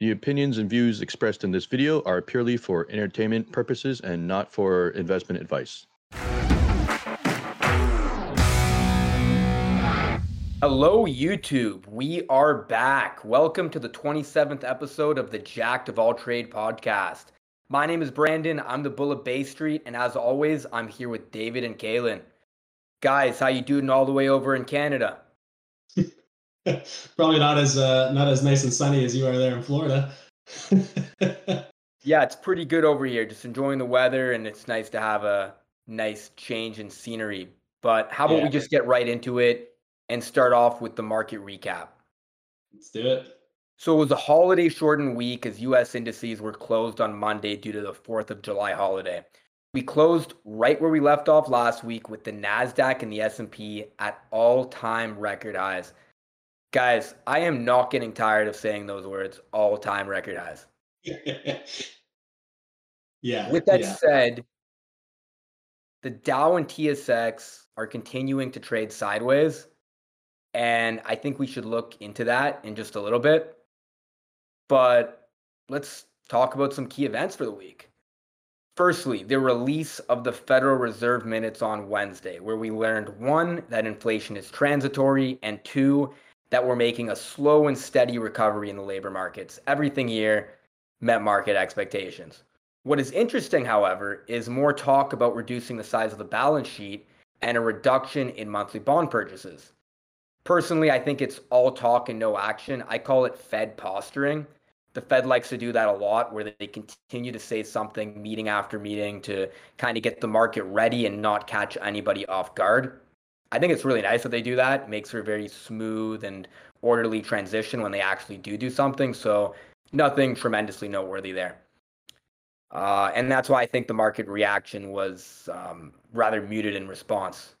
The opinions and views expressed in this video are purely for entertainment purposes and not for investment advice. Hello, YouTube. We are back. Welcome to the 27th episode of the Jacked of All Trade podcast. My name is Brandon. I'm the Bull of Bay Street, and as always, I'm here with David and Kalen. Guys, how you doing all the way over in Canada? Probably not as uh, not as nice and sunny as you are there in Florida. yeah, it's pretty good over here. Just enjoying the weather, and it's nice to have a nice change in scenery. But how about yeah. we just get right into it and start off with the market recap? Let's do it. So it was a holiday shortened week as US indices were closed on Monday due to the 4th of July holiday. We closed right where we left off last week with the Nasdaq and the S&P at all-time record highs. Guys, I am not getting tired of saying those words all time record highs. yeah. With that yeah. said, the Dow and TSX are continuing to trade sideways. And I think we should look into that in just a little bit. But let's talk about some key events for the week. Firstly, the release of the Federal Reserve minutes on Wednesday, where we learned one, that inflation is transitory, and two, that we're making a slow and steady recovery in the labor markets. Everything here met market expectations. What is interesting, however, is more talk about reducing the size of the balance sheet and a reduction in monthly bond purchases. Personally, I think it's all talk and no action. I call it Fed posturing. The Fed likes to do that a lot where they continue to say something meeting after meeting to kind of get the market ready and not catch anybody off guard. I think it's really nice that they do that. It makes for a very smooth and orderly transition when they actually do do something. So nothing tremendously noteworthy there. Uh, and that's why I think the market reaction was um, rather muted in response.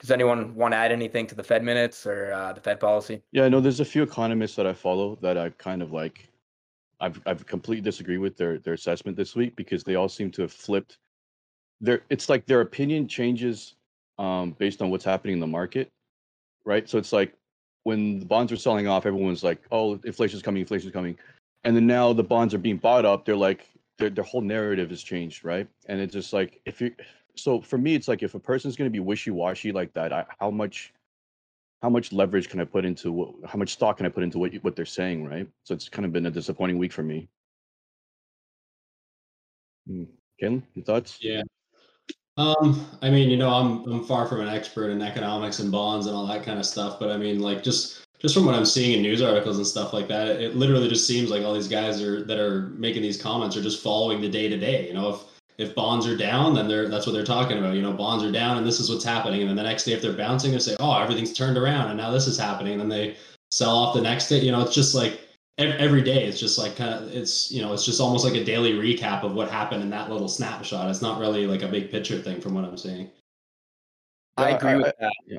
Does anyone want to add anything to the Fed minutes or uh, the Fed policy? Yeah, no, there's a few economists that I follow that I kind of like. I've I've completely disagree with their their assessment this week because they all seem to have flipped. Their it's like their opinion changes um, based on what's happening in the market, right? So it's like when the bonds are selling off, everyone's like, "Oh, inflation's coming, inflation's coming," and then now the bonds are being bought up. They're like, their their whole narrative has changed, right? And it's just like if you, so for me, it's like if a person's going to be wishy washy like that, I, how much, how much leverage can I put into what? How much stock can I put into what what they're saying, right? So it's kind of been a disappointing week for me. Hmm. Ken, your thoughts? Yeah, um, I mean, you know, I'm I'm far from an expert in economics and bonds and all that kind of stuff, but I mean, like just just from what I'm seeing in news articles and stuff like that, it literally just seems like all these guys are that are making these comments are just following the day to day. You know, if if bonds are down, then they're that's what they're talking about. You know, bonds are down and this is what's happening. And then the next day, if they're bouncing, they say, oh, everything's turned around and now this is happening. And then they sell off the next day. You know, it's just like every day it's just like kind of it's you know it's just almost like a daily recap of what happened in that little snapshot it's not really like a big picture thing from what i'm seeing i agree with that yeah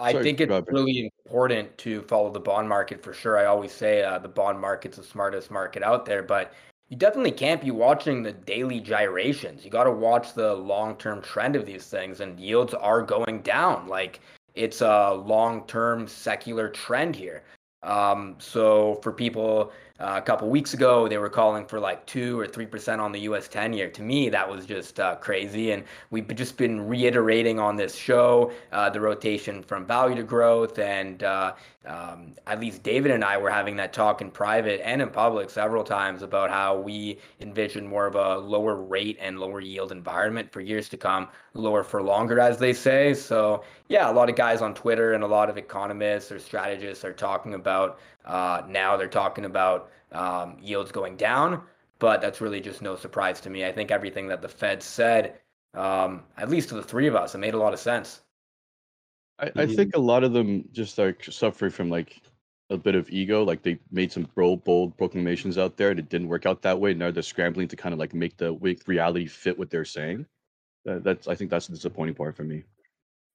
I Sorry, think it's really important to follow the bond market for sure. I always say uh, the bond market's the smartest market out there, but you definitely can't be watching the daily gyrations. You got to watch the long term trend of these things, and yields are going down. Like it's a long term secular trend here. Um, so for people uh, a couple weeks ago, they were calling for like two or three percent on the U.S. ten-year. To me, that was just uh, crazy, and we've just been reiterating on this show uh, the rotation from value to growth, and uh, um, at least David and I were having that talk in private and in public several times about how we envision more of a lower rate and lower yield environment for years to come, lower for longer, as they say. So yeah, a lot of guys on Twitter and a lot of economists or strategists are talking about uh, now they're talking about um, yields going down, but that's really just no surprise to me. I think everything that the Fed said, um, at least to the three of us, it made a lot of sense. I, I mm-hmm. think a lot of them just are suffering from like a bit of ego. Like they made some bold, bold proclamations out there, and it didn't work out that way. Now they're scrambling to kind of like make the reality fit what they're saying. That's I think that's the disappointing part for me.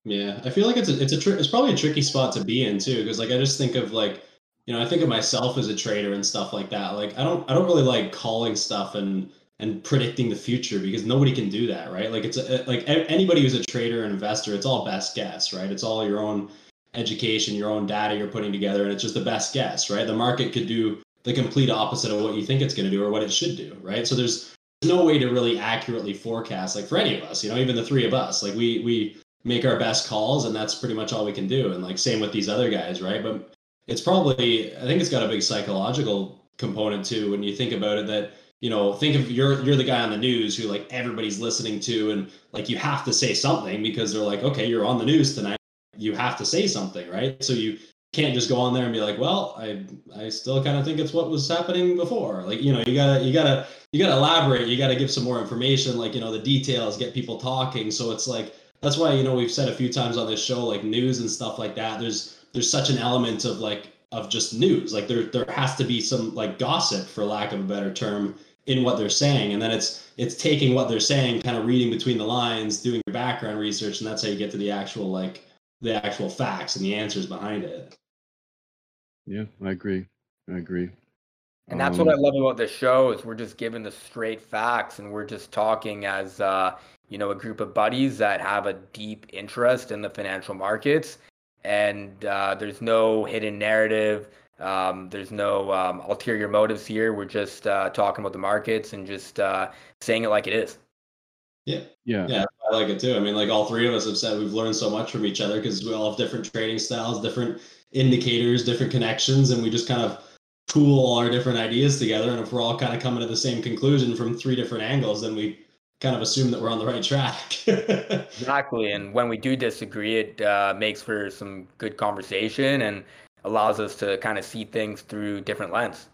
Yeah, I feel like it's a, it's a tr- it's probably a tricky spot to be in too, because like I just think of like you know, I think of myself as a trader and stuff like that. Like I don't I don't really like calling stuff and and predicting the future because nobody can do that, right? Like it's a, like anybody who's a trader and investor, it's all best guess, right? It's all your own education, your own data you're putting together and it's just the best guess, right? The market could do the complete opposite of what you think it's going to do or what it should do, right? So there's no way to really accurately forecast, like for any of us, you know, even the three of us, like we we make our best calls, and that's pretty much all we can do. And like same with these other guys, right? But it's probably I think it's got a big psychological component too when you think about it that you know think of you're you're the guy on the news who like everybody's listening to and like you have to say something because they're like okay you're on the news tonight you have to say something right so you can't just go on there and be like well i i still kind of think it's what was happening before like you know you gotta you gotta you gotta elaborate you gotta give some more information like you know the details get people talking so it's like that's why you know we've said a few times on this show like news and stuff like that there's there's such an element of like of just news. Like there there has to be some like gossip, for lack of a better term, in what they're saying, and then it's it's taking what they're saying, kind of reading between the lines, doing your background research, and that's how you get to the actual like the actual facts and the answers behind it. Yeah, I agree. I agree. And that's um, what I love about the show is we're just given the straight facts and we're just talking as uh, you know a group of buddies that have a deep interest in the financial markets and uh, there's no hidden narrative. Um, there's no um, ulterior motives here. We're just uh, talking about the markets and just uh, saying it like it is. Yeah, yeah, yeah. I like it too. I mean, like all three of us have said, we've learned so much from each other because we all have different trading styles, different indicators, different connections, and we just kind of pool all our different ideas together. And if we're all kind of coming to the same conclusion from three different angles, then we kind of assume that we're on the right track. exactly. And when we do disagree, it uh, makes for some good conversation and allows us to kind of see things through different lens.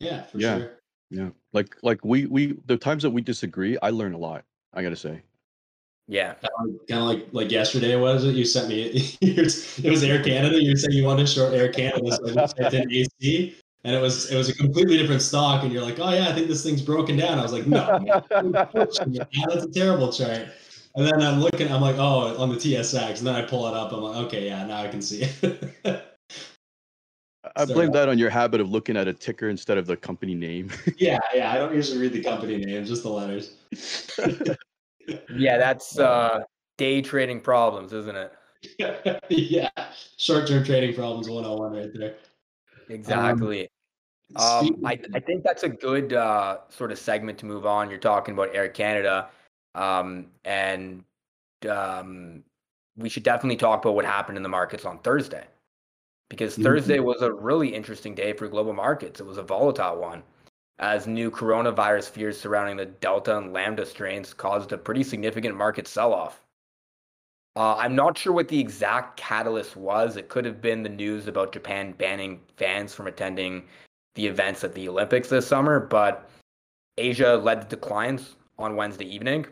Yeah, yeah. Sure. Yeah. Like like we we the times that we disagree, I learn a lot. I gotta say. Yeah. Kind of like like yesterday was it? You sent me it was Air Canada. You said you wanted short Air Canada, so I typed in AC, and it was it was a completely different stock and you're like oh yeah i think this thing's broken down i was like no that's a terrible chart and then i'm looking i'm like oh on the tsx and then i pull it up i'm like okay yeah now i can see it I blame that on your habit of looking at a ticker instead of the company name. yeah, yeah. I don't usually read the company name, just the letters. Yeah, that's uh, day trading problems, isn't it? yeah, short term trading problems 101 right there. Um, exactly. Um, um, I, I think that's a good uh, sort of segment to move on. You're talking about Air Canada, um, and um, we should definitely talk about what happened in the markets on Thursday, because mm-hmm. Thursday was a really interesting day for global markets. It was a volatile one, as new coronavirus fears surrounding the Delta and Lambda strains caused a pretty significant market sell-off. Uh, I'm not sure what the exact catalyst was. It could have been the news about Japan banning fans from attending the events at the Olympics this summer, but Asia led the declines on Wednesday evening.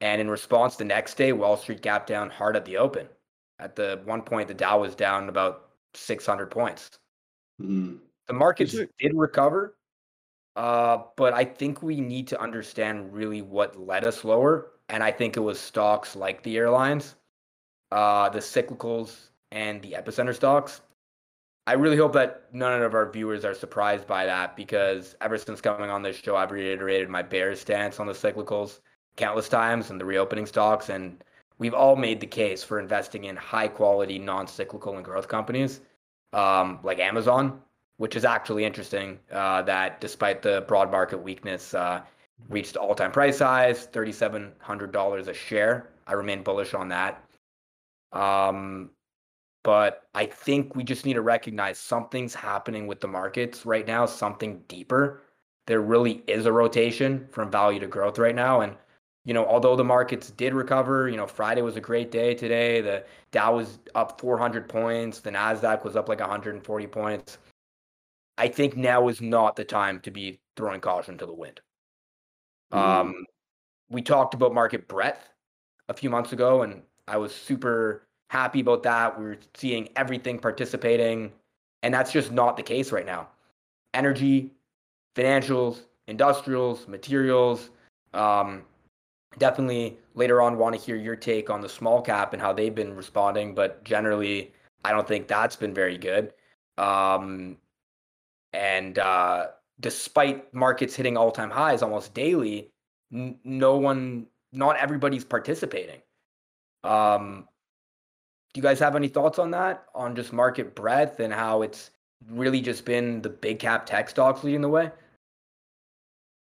And in response, the next day, Wall Street gapped down hard at the open. At the one point, the Dow was down about 600 points. Mm-hmm. The markets did recover, uh, but I think we need to understand really what led us lower. And I think it was stocks like the airlines, uh, the cyclicals, and the epicenter stocks. I really hope that none of our viewers are surprised by that because ever since coming on this show, I've reiterated my bear stance on the cyclicals countless times and the reopening stocks. And we've all made the case for investing in high quality, non cyclical and growth companies um, like Amazon, which is actually interesting uh, that despite the broad market weakness, uh, reached all time price highs, $3,700 a share. I remain bullish on that. Um, but I think we just need to recognize something's happening with the markets right now, something deeper. There really is a rotation from value to growth right now. And, you know, although the markets did recover, you know, Friday was a great day today. The Dow was up 400 points, the NASDAQ was up like 140 points. I think now is not the time to be throwing caution to the wind. Mm. Um, we talked about market breadth a few months ago, and I was super happy about that. We are seeing everything participating, and that's just not the case right now. Energy, financials, industrials, materials. Um, definitely later on want to hear your take on the small cap and how they've been responding, but generally, I don't think that's been very good. Um, and uh, despite markets hitting all time highs almost daily, n- no one, not everybody's participating. Um, do you guys have any thoughts on that? On just market breadth and how it's really just been the big cap tech stocks leading the way?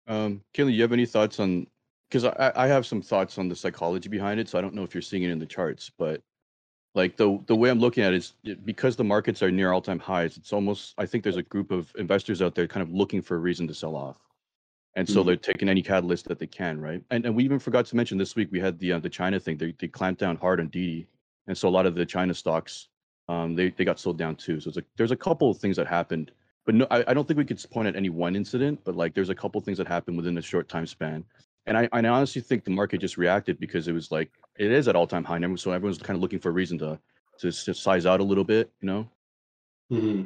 Um, Kinley, you have any thoughts on? Because I, I have some thoughts on the psychology behind it, so I don't know if you're seeing it in the charts, but like the the way I'm looking at it is because the markets are near all time highs. It's almost I think there's a group of investors out there kind of looking for a reason to sell off, and so Mhm. they're taking any catalyst that they can, right? And and we even forgot to mention this week we had the uh, the China thing. They they clamped down hard on Didi, and so a lot of the China stocks um they they got sold down too. So it's like there's a couple of things that happened, but no, I, I don't think we could point at any one incident, but like there's a couple of things that happened within a short time span. And I, I honestly think the market just reacted because it was like it is at all time high number, so everyone's kind of looking for a reason to to to size out a little bit, you know. hmm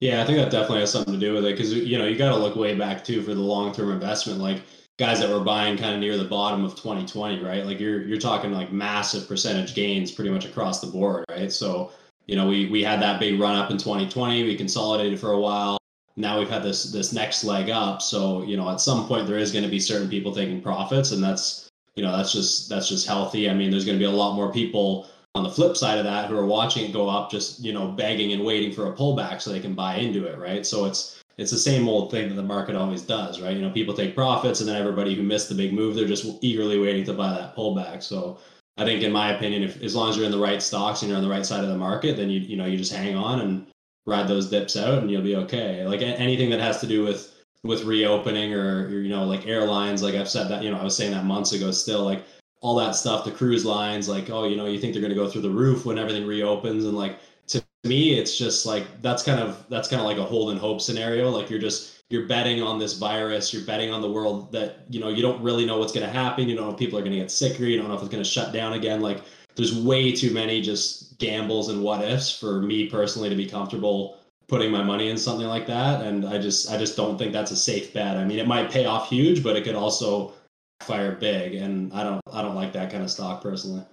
Yeah, I think that definitely has something to do with it because you know you got to look way back too for the long term investment. Like guys that were buying kind of near the bottom of 2020, right? Like you're you're talking like massive percentage gains pretty much across the board, right? So you know we we had that big run up in 2020. We consolidated for a while. Now we've had this this next leg up. So you know at some point there is going to be certain people taking profits, and that's you know that's just that's just healthy. I mean, there's going to be a lot more people on the flip side of that who are watching it go up just you know begging and waiting for a pullback so they can buy into it right so it's it's the same old thing that the market always does right you know people take profits and then everybody who missed the big move they're just eagerly waiting to buy that pullback so i think in my opinion if as long as you're in the right stocks and you're on the right side of the market then you you know you just hang on and ride those dips out and you'll be okay like anything that has to do with with reopening or you know like airlines like i've said that you know i was saying that months ago still like all that stuff, the cruise lines, like, oh, you know, you think they're going to go through the roof when everything reopens. And like, to me, it's just like, that's kind of, that's kind of like a hold and hope scenario. Like you're just, you're betting on this virus, you're betting on the world that, you know, you don't really know what's going to happen. You don't know if people are going to get sicker. You don't know if it's going to shut down again. Like there's way too many just gambles and what ifs for me personally to be comfortable putting my money in something like that. And I just, I just don't think that's a safe bet. I mean, it might pay off huge, but it could also, fire big and i don't i don't like that kind of stock personally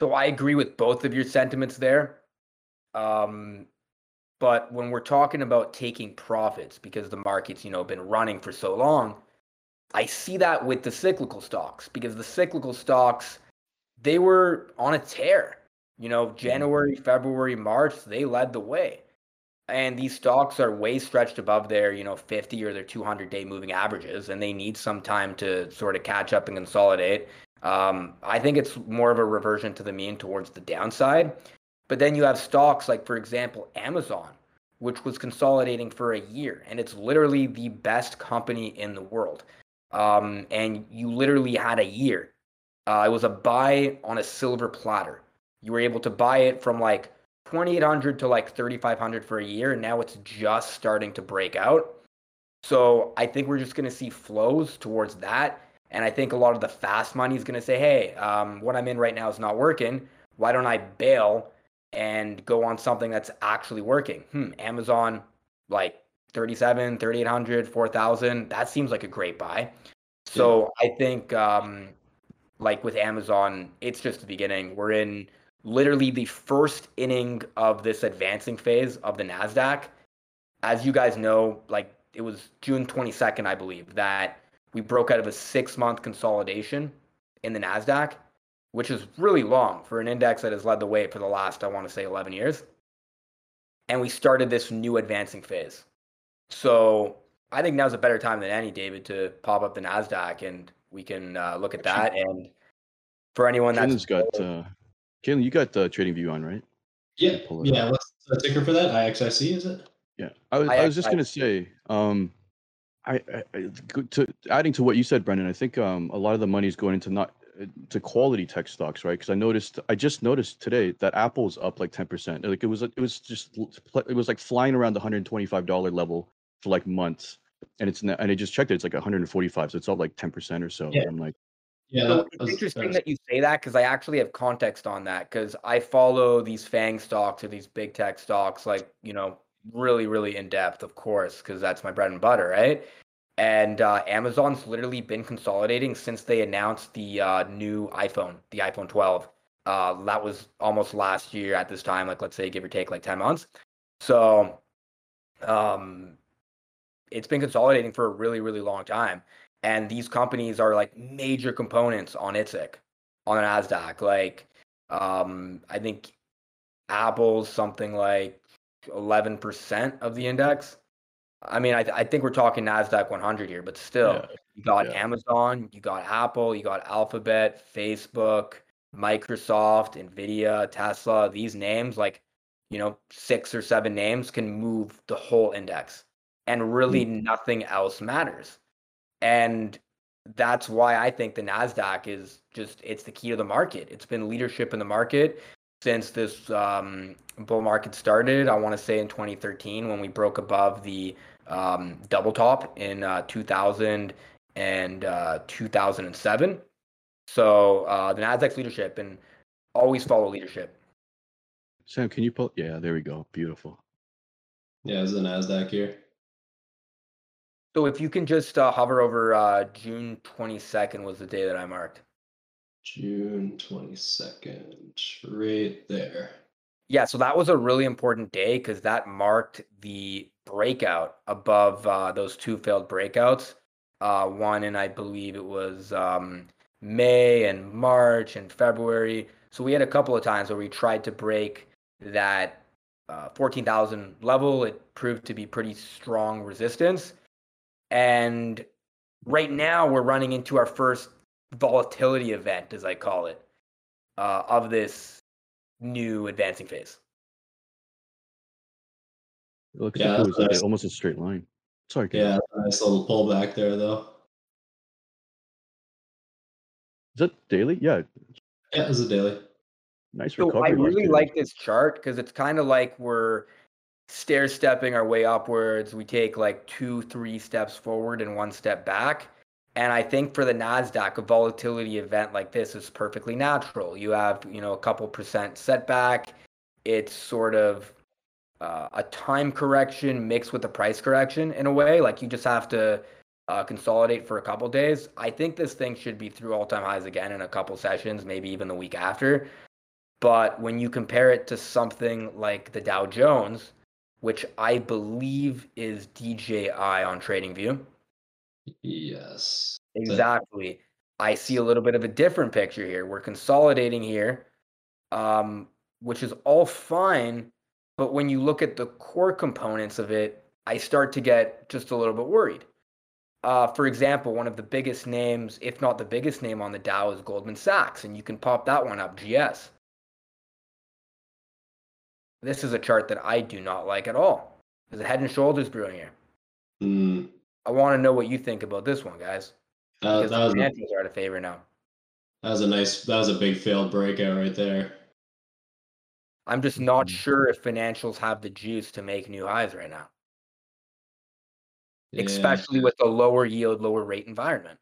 So I agree with both of your sentiments there. Um, but when we're talking about taking profits because the market's, you know, been running for so long, I see that with the cyclical stocks because the cyclical stocks, they were on a tear. You know, January, February, March, they led the way. And these stocks are way stretched above their, you know, 50 or their 200 day moving averages, and they need some time to sort of catch up and consolidate. Um, I think it's more of a reversion to the mean towards the downside. But then you have stocks like, for example, Amazon, which was consolidating for a year, and it's literally the best company in the world. Um, and you literally had a year. Uh, it was a buy on a silver platter. You were able to buy it from like 2800 to like 3500 for a year, and now it's just starting to break out. So I think we're just going to see flows towards that. And I think a lot of the fast money is going to say, hey, um, what I'm in right now is not working. Why don't I bail and go on something that's actually working? Hmm, Amazon, like 37, 3800, 4000. That seems like a great buy. So I think, um, like with Amazon, it's just the beginning. We're in literally the first inning of this advancing phase of the NASDAQ. As you guys know, like it was June 22nd, I believe, that we broke out of a six month consolidation in the NASDAQ, which is really long for an index that has led the way for the last, I want to say, 11 years. And we started this new advancing phase. So I think now's a better time than any, David, to pop up the NASDAQ and we can uh, look at that. And for anyone that's Kalen's got uh, Kalen, you got the Trading View on, right? yeah Pull it yeah what's the ticker for that ixic is it Yeah, I was, I- I, was just gonna say, um, I, I, I to adding to what you said, Brendan. I think um, a lot of the money is going into not uh, to quality tech stocks, right? Because I noticed, I just noticed today that Apple's up like ten percent. Like it was, it was just, it was like flying around the hundred and twenty-five dollar level for like months, and it's n- and I just checked it, it's like one hundred and forty-five, so it's up like ten percent or so. Yeah. I'm like, yeah So it's was- interesting was- that you say that because I actually have context on that because I follow these FANG stocks or these big tech stocks like you know really really in depth, of course, because that's my bread and butter, right? And uh, Amazon's literally been consolidating since they announced the uh, new iPhone, the iPhone 12. Uh, that was almost last year at this time, like let's say give or take like 10 months. So, um, it's been consolidating for a really really long time and these companies are like major components on IXIC, on the Nasdaq. Like, um, I think Apple's something like 11% of the index. I mean, I, th- I think we're talking NASDAQ 100 here, but still, Yeah, you got yeah. Amazon, you got Apple, you got Alphabet, Facebook, Microsoft, Nvidia, Tesla. These names, like, you know, six or seven names can move the whole index, and really nothing else matters. And that's why I think the NASDAQ is just, it's the key to the market. It's been leadership in the market since this um, bull market started. I want to say in 2013 when we broke above the um, double top in uh, 2000 and uh, 2007. So uh, the Nasdaq's leadership and always follow leadership. Sam, can you pull? Yeah, there we go. Beautiful. Yeah, it's the Nasdaq here. So if you can just uh, hover over uh, June 22nd was the day that I marked. June twenty second, right there. Yeah, so that was a really important day because that marked the breakout above uh, those two failed breakouts. Uh, one in, I believe it was um, May and March and February. So we had a couple of times where we tried to break that uh, 14,000 level. It proved to be pretty strong resistance. And right now we're running into our first volatility event, as I call it, uh, of this new advancing phase. It looks Yeah, like it was nice. almost a straight line. Sorry. Ken. Yeah, nice little pullback there though. Is that daily? Yeah. Yeah, it was a daily. Nice recovery. So. I really like this chart because it's kind of like we're stair stepping our way upwards. We take like two, three steps forward and one step back. And I think for the Nasdaq, a volatility event like this is perfectly natural. You have, you know, a couple percent setback. It's sort of uh, a time correction mixed with a price correction in a way. Like you just have to uh, consolidate for a couple days. I think this thing should be through all time highs again in a couple sessions, maybe even the week after. But when you compare it to something like the Dow Jones, which I believe is DJI on TradingView, Yes. exactly, I see a little bit of a different picture here. We're consolidating here, um, which is all fine. But when you look at the core components of it, I start to get just a little bit worried. Uh, for example, one of the biggest names, if not the biggest name on the Dow, is Goldman Sachs, and you can pop that one up, GS. This is a chart that I do not like at all. There's a head and shoulders brewing here. Mm, I want to know what you think about this one, guys. Because that the was a, financials are out of favor now. that was a nice. That was a big failed breakout right there. I'm just not Mhm. sure if financials have the juice to make new highs right now, Yeah, especially with the lower yield, lower rate environment.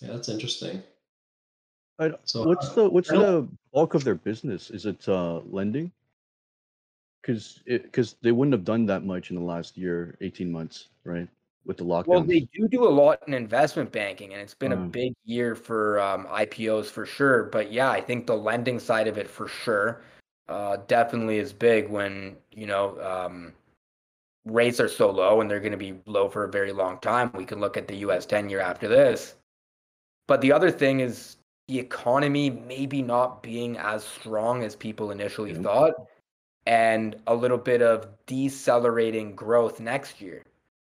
yeah, that's interesting. I- So What's uh, the what's the bulk of their business? Is it uh, lending? Because because they wouldn't have done that much in the last year, eighteen months, right? With the lockdowns. Well, they do do a lot in investment banking, and it's been a Mm. big year for um, IPOs for sure. But yeah, I think the lending side of it for sure uh, definitely is big when you know um, rates are so low, and they're going to be low for a very long time. We can look at the U.S. ten year after this. But the other thing is the economy maybe not being as strong as people initially Yeah. thought, and a little bit of decelerating growth next year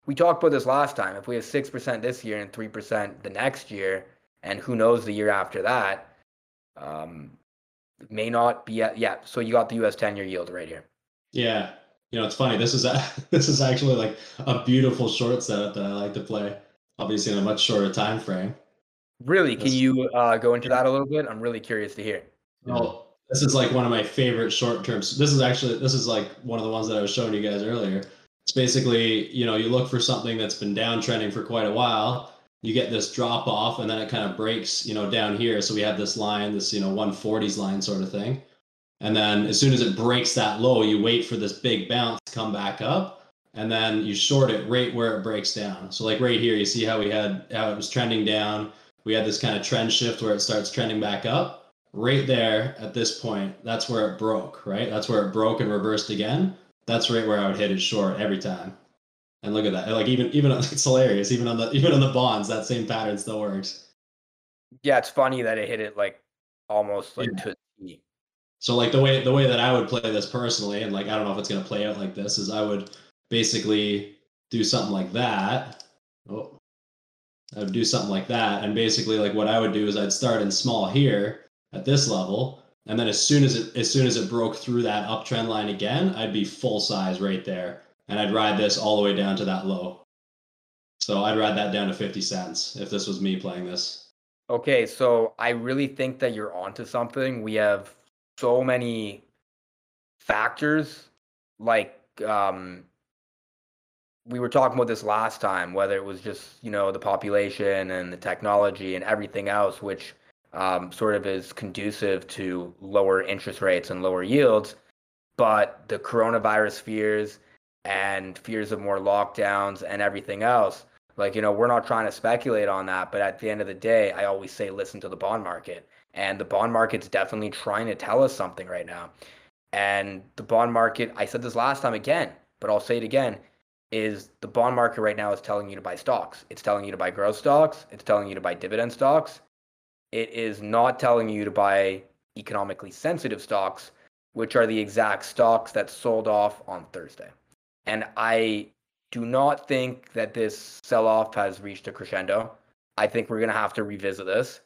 we talked about this last time. If we have six percent this year and three percent the next year, and who knows the year after that, um, may not be at, yeah. So you got the U.S. ten-year yield right here. Yeah, you know, it's funny. This is a, this is actually like a beautiful short setup that I like to play. Obviously, in a much shorter time frame. Really, can you uh, go into that a little bit? I'm really curious to hear. Well, this is like one of my favorite short terms. This is actually this is like one of the ones that I was showing you guys earlier. It's basically, you know, you look for something that's been downtrending for quite a while. You get this drop off, and then it kind of breaks, you know, down here. So we have this line, this you know 140s line sort of thing. And then as soon as it breaks that low, you wait for this big bounce to come back up, and then you short it right where it breaks down. So like right here, you see how we had how it was trending down. We had this kind of trend shift where it starts trending back up right there at this point, that's where it broke, right? That's where it broke and reversed again. That's right where I would hit it short every time. And look at that. Like even even it's hilarious. Even on the even on the bonds, that same pattern still works. Yeah, it's funny that it hit it like almost like to T. So like the way the way that I would play this personally, and like I don't know if it's gonna play out like this, is I would basically do something like that. Oh, I would do something like that, and basically like what I would do is I'd start in small here at this level, and then as soon as it as soon as it broke through that uptrend line again, I'd be full size right there, and I'd ride this all the way down to that low. So I'd ride that down to fifty cents if this was me playing this. Okay, so I really think that you're onto something. We have so many factors like um we were talking about this last time whether it was just you know the population and the technology and everything else which um, sort of is conducive to lower interest rates and lower yields but the coronavirus fears and fears of more lockdowns and everything else like you know we're not trying to speculate on that but at the end of the day i always say listen to the bond market and the bond market's definitely trying to tell us something right now. And the bond market, I said this last time again, but I'll say it again, is the bond market right now is telling you to buy stocks. It's telling you to buy growth stocks. It's telling you to buy dividend stocks. It is not telling you to buy economically sensitive stocks, which are the exact stocks that sold off on Thursday. And I do not think that this sell off has reached a crescendo. I think we're going to have to revisit this.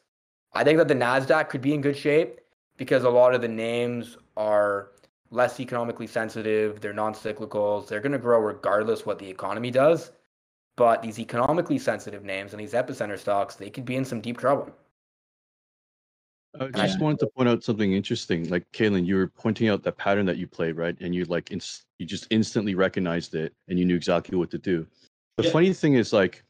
I think that the Nasdaq could be in good shape because a lot of the names are less economically sensitive. They're non-cyclicals. They're going to grow regardless what the economy does. But these economically sensitive names and these epicenter stocks, they could be in some deep trouble. I just wanted to point out something interesting. Like Kalen, you were pointing out that pattern that you played, right? And you like ins- you just instantly recognized it, and you knew exactly what to do. The Yeah. funny thing is, like,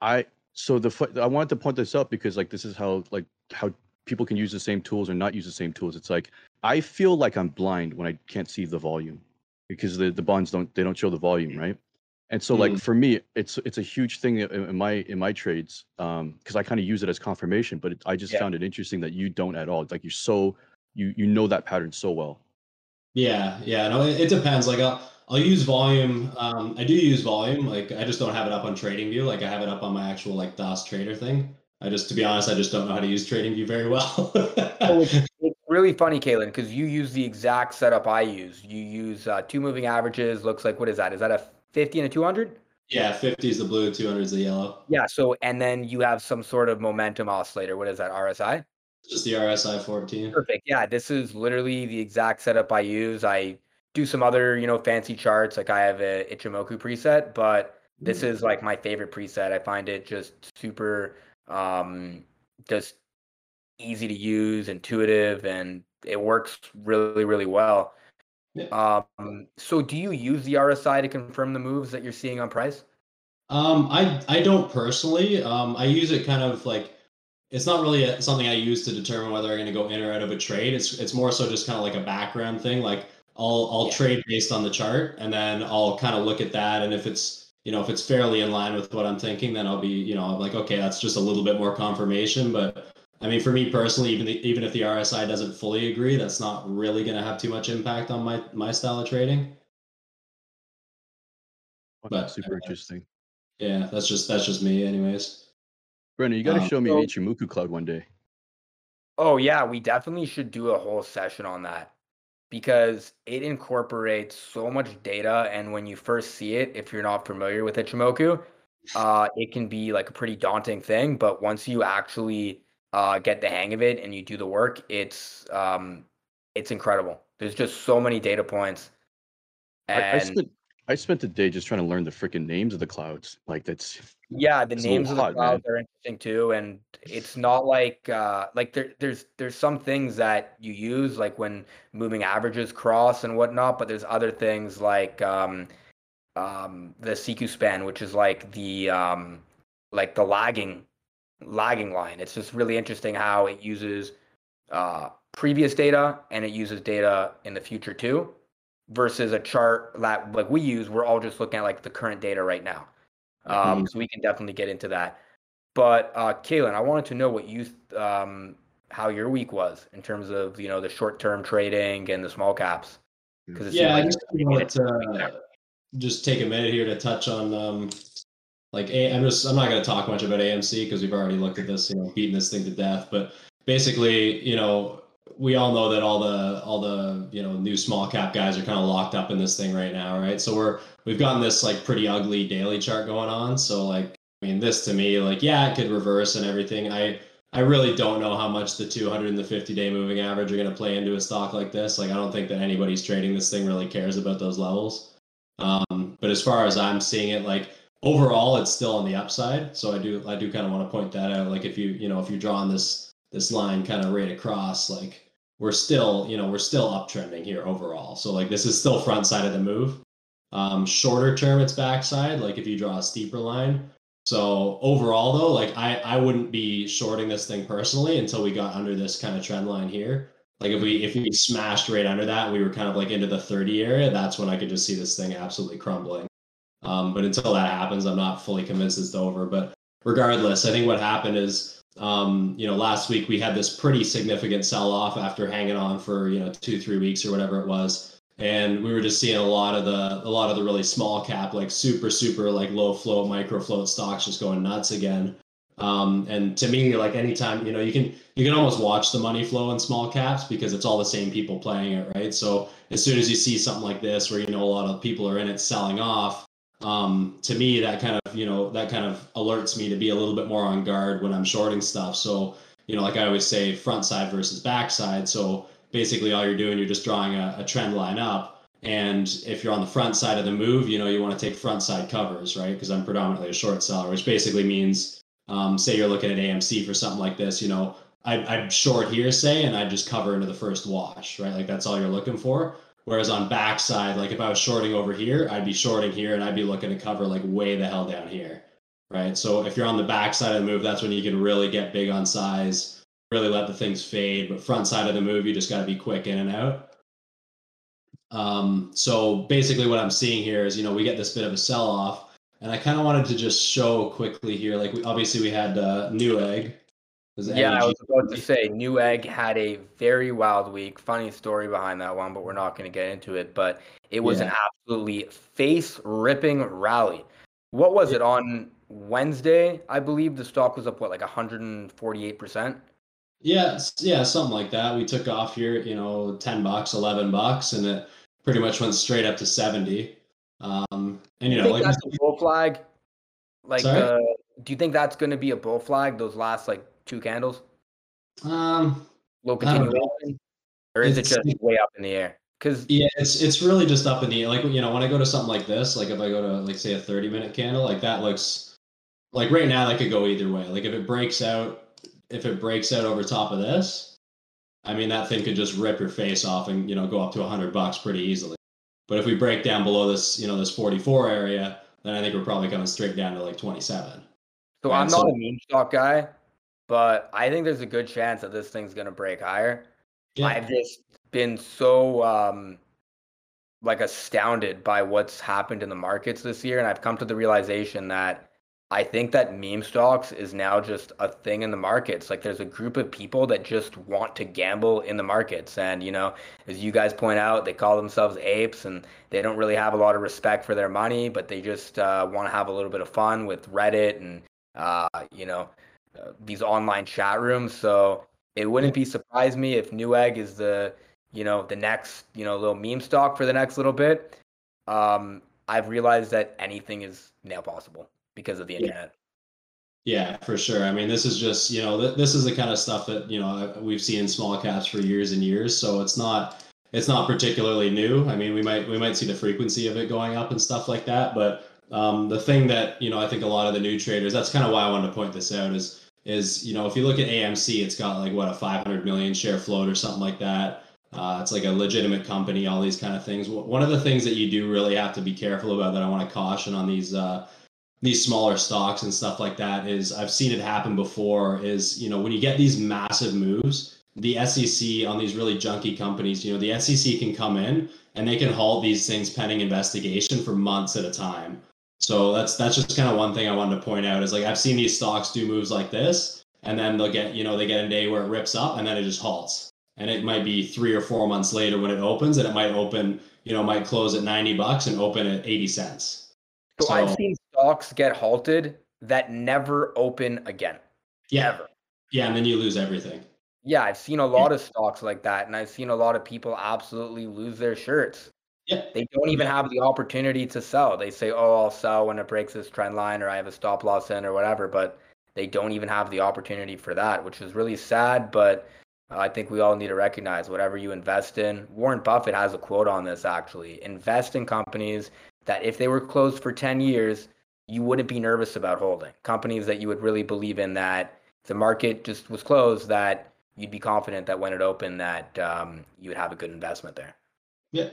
I so the fu- I wanted to point this out because like this is how like how people can use the same tools or not use the same tools. It's like I feel like I'm blind when I can't see the volume because the, the bonds don't they don't show the volume, right? And so like for me, it's it's a huge thing in, my in my trades um because I kind of use it as confirmation. But it, I just Yeah. found it interesting that you don't at all. It's like you're so you you know that pattern so well. Yeah, yeah. No, it, it depends. Like I'll I'll use volume. Um, I do use volume. Like I just don't have it up on TradingView. Like I have it up on my actual like DAS Trader thing. I just, to be honest, I just don't know how to use TradingView very well. Oh, it's, it's really funny, Kalen, because you use the exact setup I use. You use uh, two moving averages. Looks like what is that? Is that a 50 and a 200? yeah, 50 is the blue, 200 is the yellow. Yeah. So and then you have some sort of momentum oscillator. What is that? RSI. Just the RSI 14. Perfect. Yeah, this is literally the exact setup I use. I do some other, you know, fancy charts. Like I have a Ichimoku preset, but this is like my favorite preset. I find it just super um just easy to use, intuitive, and it works really, really well. Yeah. Um, so do you use the RSI to confirm the moves that you're seeing on price? Um, I I don't personally. Um, I use it kind of like it's not really a, something I use to determine whether I'm going to go in or out of a trade. It's it's more so just kind of like a background thing. Like I'll I'll Yeah. trade based on the chart, and then I'll kind of look at that, and if it's you know if it's fairly in line with what I'm thinking, then I'll be you know I'm like okay, that's just a little bit more confirmation. But I mean, for me personally, even the, even if the RSI doesn't fully agree, that's not really going to have too much impact on my my style of trading. But, super uh, interesting. Yeah, that's just that's just me, anyways. Brendan, you got to um, show me so- an Ichimoku cloud one day. Oh yeah, we definitely should do a whole session on that because it incorporates so much data and when you first see it, if you're not familiar with Ichimoku, uh, it can be like a pretty daunting thing, but once you actually uh, get the hang of it and you do the work, it's um, it's incredible. There's just so many data points. I, I spent I spent the day just trying to learn the freaking names of the clouds. Like that's Yeah, the names of the hot, man. clouds are interesting too, and it's not like uh, like there there's there's some things that you use like when moving averages cross and whatnot, but there's other things like um, um, the Chikou span, which is like the um, like the lagging lagging line. It's just really interesting how it uses uh, previous data and it uses data in the future too, versus a chart that like we use. We're all just looking at like the current data right now. Um, so we can definitely get into that. But uh, Kalen, I wanted to know what you, th- um, how your week was in terms of you know the short-term trading and the small caps. Because Yeah, I just want to just take a minute here to touch on um, like I'm just I'm not going to talk much about AMC because we've already looked at this, you know, beating this thing to death. But basically, you know, we all know that all the all the you know new small cap guys are kind of locked up in this thing right now, right? So we're we've gotten this like pretty ugly daily chart going on. So like I mean, this to me, like yeah, it could reverse and everything. I I really don't know how much the 200 and the 50 day moving average are going to play into a stock like this. Like I don't think that anybody's trading this thing really cares about those levels. Um, but as far as I'm seeing it, like overall, it's still on the upside. So I do I do kind of want to point that out. Like if you you know if you're drawing this this line kind of right across, like we're still, you know, we're still uptrending here overall. So like this is still front side of the move. Um, shorter term, it's backside. Like if you draw a steeper line. So overall, though, like I I wouldn't be shorting this thing personally until we got under this kind of trend line here. Like if we if we smashed right under that, we were kind of like into the 30 area. That's when I could just see this thing absolutely crumbling. Um, but until that happens, I'm not fully convinced it's over. But regardless, I think what happened is um, you know, last week we had this pretty significant sell off after hanging on for you know two three weeks or whatever it was, and we were just seeing a lot of the a lot of the really small cap like super super like low float micro float stocks just going nuts again. Um, and to me, like anytime you know you can you can almost watch the money flow in small caps because it's all the same people playing it, right? So as soon as you see something like this where you know a lot of people are in it selling off, um, to me that kind of you know that kind of alerts me to be a little bit more on guard when i'm shorting stuff. So you know like i always say front side versus back side. So basically all you're doing you're just drawing a, a trend line up. And if you're on the front side of the move you know you want to take front side covers right? Because i'm predominantly a short seller which basically means um, say you're looking at amc for something like this you know I, i'm short here say and i just cover into the first wash right? Like that's all you're looking for Whereas on backside, like if I was shorting over here, I'd be shorting here and I'd be looking to cover like way the hell down here. Right. So if you're on the backside of the move, that's when you can really get big on size, really let the things fade. But front side of the move, you just got to be quick in and out. Um, so basically what I'm seeing here is, you know, we get this bit of a sell off and I kind of wanted to just show quickly here, like we, obviously we had uh, Newegg, yeah, I was about to say Newegg had a very wild week. Funny story behind that one, but we're not going to get into it. But it was yeah. an absolutely face ripping rally. What was it on Wednesday? I believe the stock was up what like 148 percent. Yeah, yeah, something like that. We took off here, you know, 10 bucks, 11 bucks, and it pretty much went straight up to 70. Um, and you, you know, like that's a bull flag. Like, uh, do you think that's going to be a bull flag? Those last like two candles? Um, low continuation, or is it just way up in the air? Because yeah, it's it's really just up in the air. Like you know, when I go to something like this, like if I go to like say a thirty minute candle, like that looks like right now that could go either way. Like if it breaks out, if it breaks out over top of this, I mean that thing could just rip your face off and you know go up to a hundred bucks pretty easily. But if we break down below this, you know, this 44 area, then I think we're probably coming straight down to like 27. So right? I'm not so, a meme stock guy, but I think there's a good chance that this thing's gonna break higher. Yeah. I've just been so um like astounded by what's happened in the markets this year, and I've come to the realization that I think that meme stocks is now just a thing in the markets. Like there's a group of people that just want to gamble in the markets. And, you know, as you guys point out, they call themselves apes and they don't really have a lot of respect for their money, but they just uh, want to have a little bit of fun with Reddit and, uh, you know, uh, these online chat rooms. So it wouldn't be surprise me if Newegg is the you know the next you know little meme stock for the next little bit. Um, I've realized that anything is now possible because of the internet. Yeah, for sure. I mean, this is just you know th- this is the kind of stuff that you know we've seen in small caps for years and years. So it's not it's not particularly new. I mean, we might we might see the frequency of it going up and stuff like that, but um, the thing that you know I think a lot of the new traders that's kind of why I wanted to point this out is is you know if you look at AMC, it's got like what a 500 million share float or something like that. Uh, it's like a legitimate company, all these kind of things. One of the things that you do really have to be careful about that I want to caution on these uh, these smaller stocks and stuff like that is I've seen it happen before. Is you know when you get these massive moves, the SEC on these really junky companies, you know the SEC can come in and they can halt these things pending investigation for months at a time. So that's that's just kind of one thing I wanted to point out is like I've seen these stocks do moves like this, and then they'll get you know they get a day where it rips up and then it just halts, and it might be three or four months later when it opens, and it might open you know might close at ninety bucks and open at eighty cents. So, so I've seen stocks get halted that never open again. Yeah. Ever. Yeah, and then you lose everything. Yeah, I've seen a lot of stocks like that, and I've seen a lot of people absolutely lose their shirts. Yeah. They don't even have the opportunity to sell. They say, "Oh, I'll sell when it breaks this trend line, or I have a stop loss in, or whatever." But they don't even have the opportunity for that, which is really sad. But I think we all need to recognize whatever you invest in. Warren Buffett has a quote on this actually: "Invest in companies that, if they were closed for ten years, you wouldn't be nervous about holding. Companies that you would really believe in that." The market just was closed, that you'd be confident that when it opened, that um, you would have a good investment there. Yeah,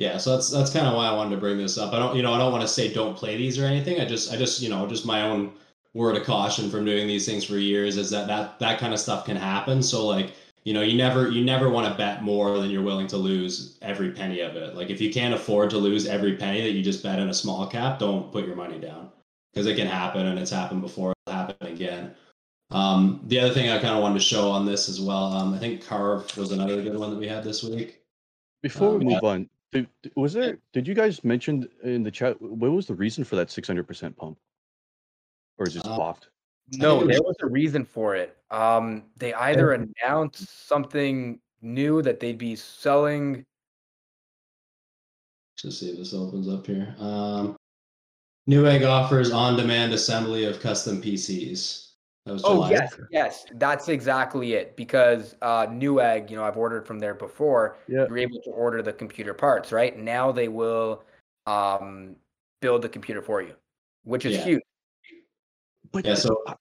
yeah, so that's that's kind of why I wanted to bring this up. I don't, you know, I don't want to say don't play these or anything. I just, I just, you know, just my own word of caution from doing these things for years is that that that kind of stuff can happen. So like, you know, you never you never want to bet more than you're willing to lose every penny of it. Like if you can't afford to lose every penny that you just bet in a small cap, don't put your money down because it can happen and it's happened before. It'll happen again. Um, the other thing I kind of wanted to show on this as well, um, I think Carve was another good one that we had this week. Before we Um, move on, did, was there? Did you guys mention in the chat what was the reason for that six hundred percent pump, or is it Uh, blocked? No, think there was- was a reason for it. Um, they either announced something new that they'd be selling. Let's see if this opens up here. Um, Newegg offers on-demand assembly of custom PCs. Oh July. yes, yes, that's exactly it. Because uh, Newegg, you know, I've ordered from there before. Yeah. You're able to order the computer parts, right? Now they will um, build the computer for you, which is Yeah. huge. But Yeah, so I,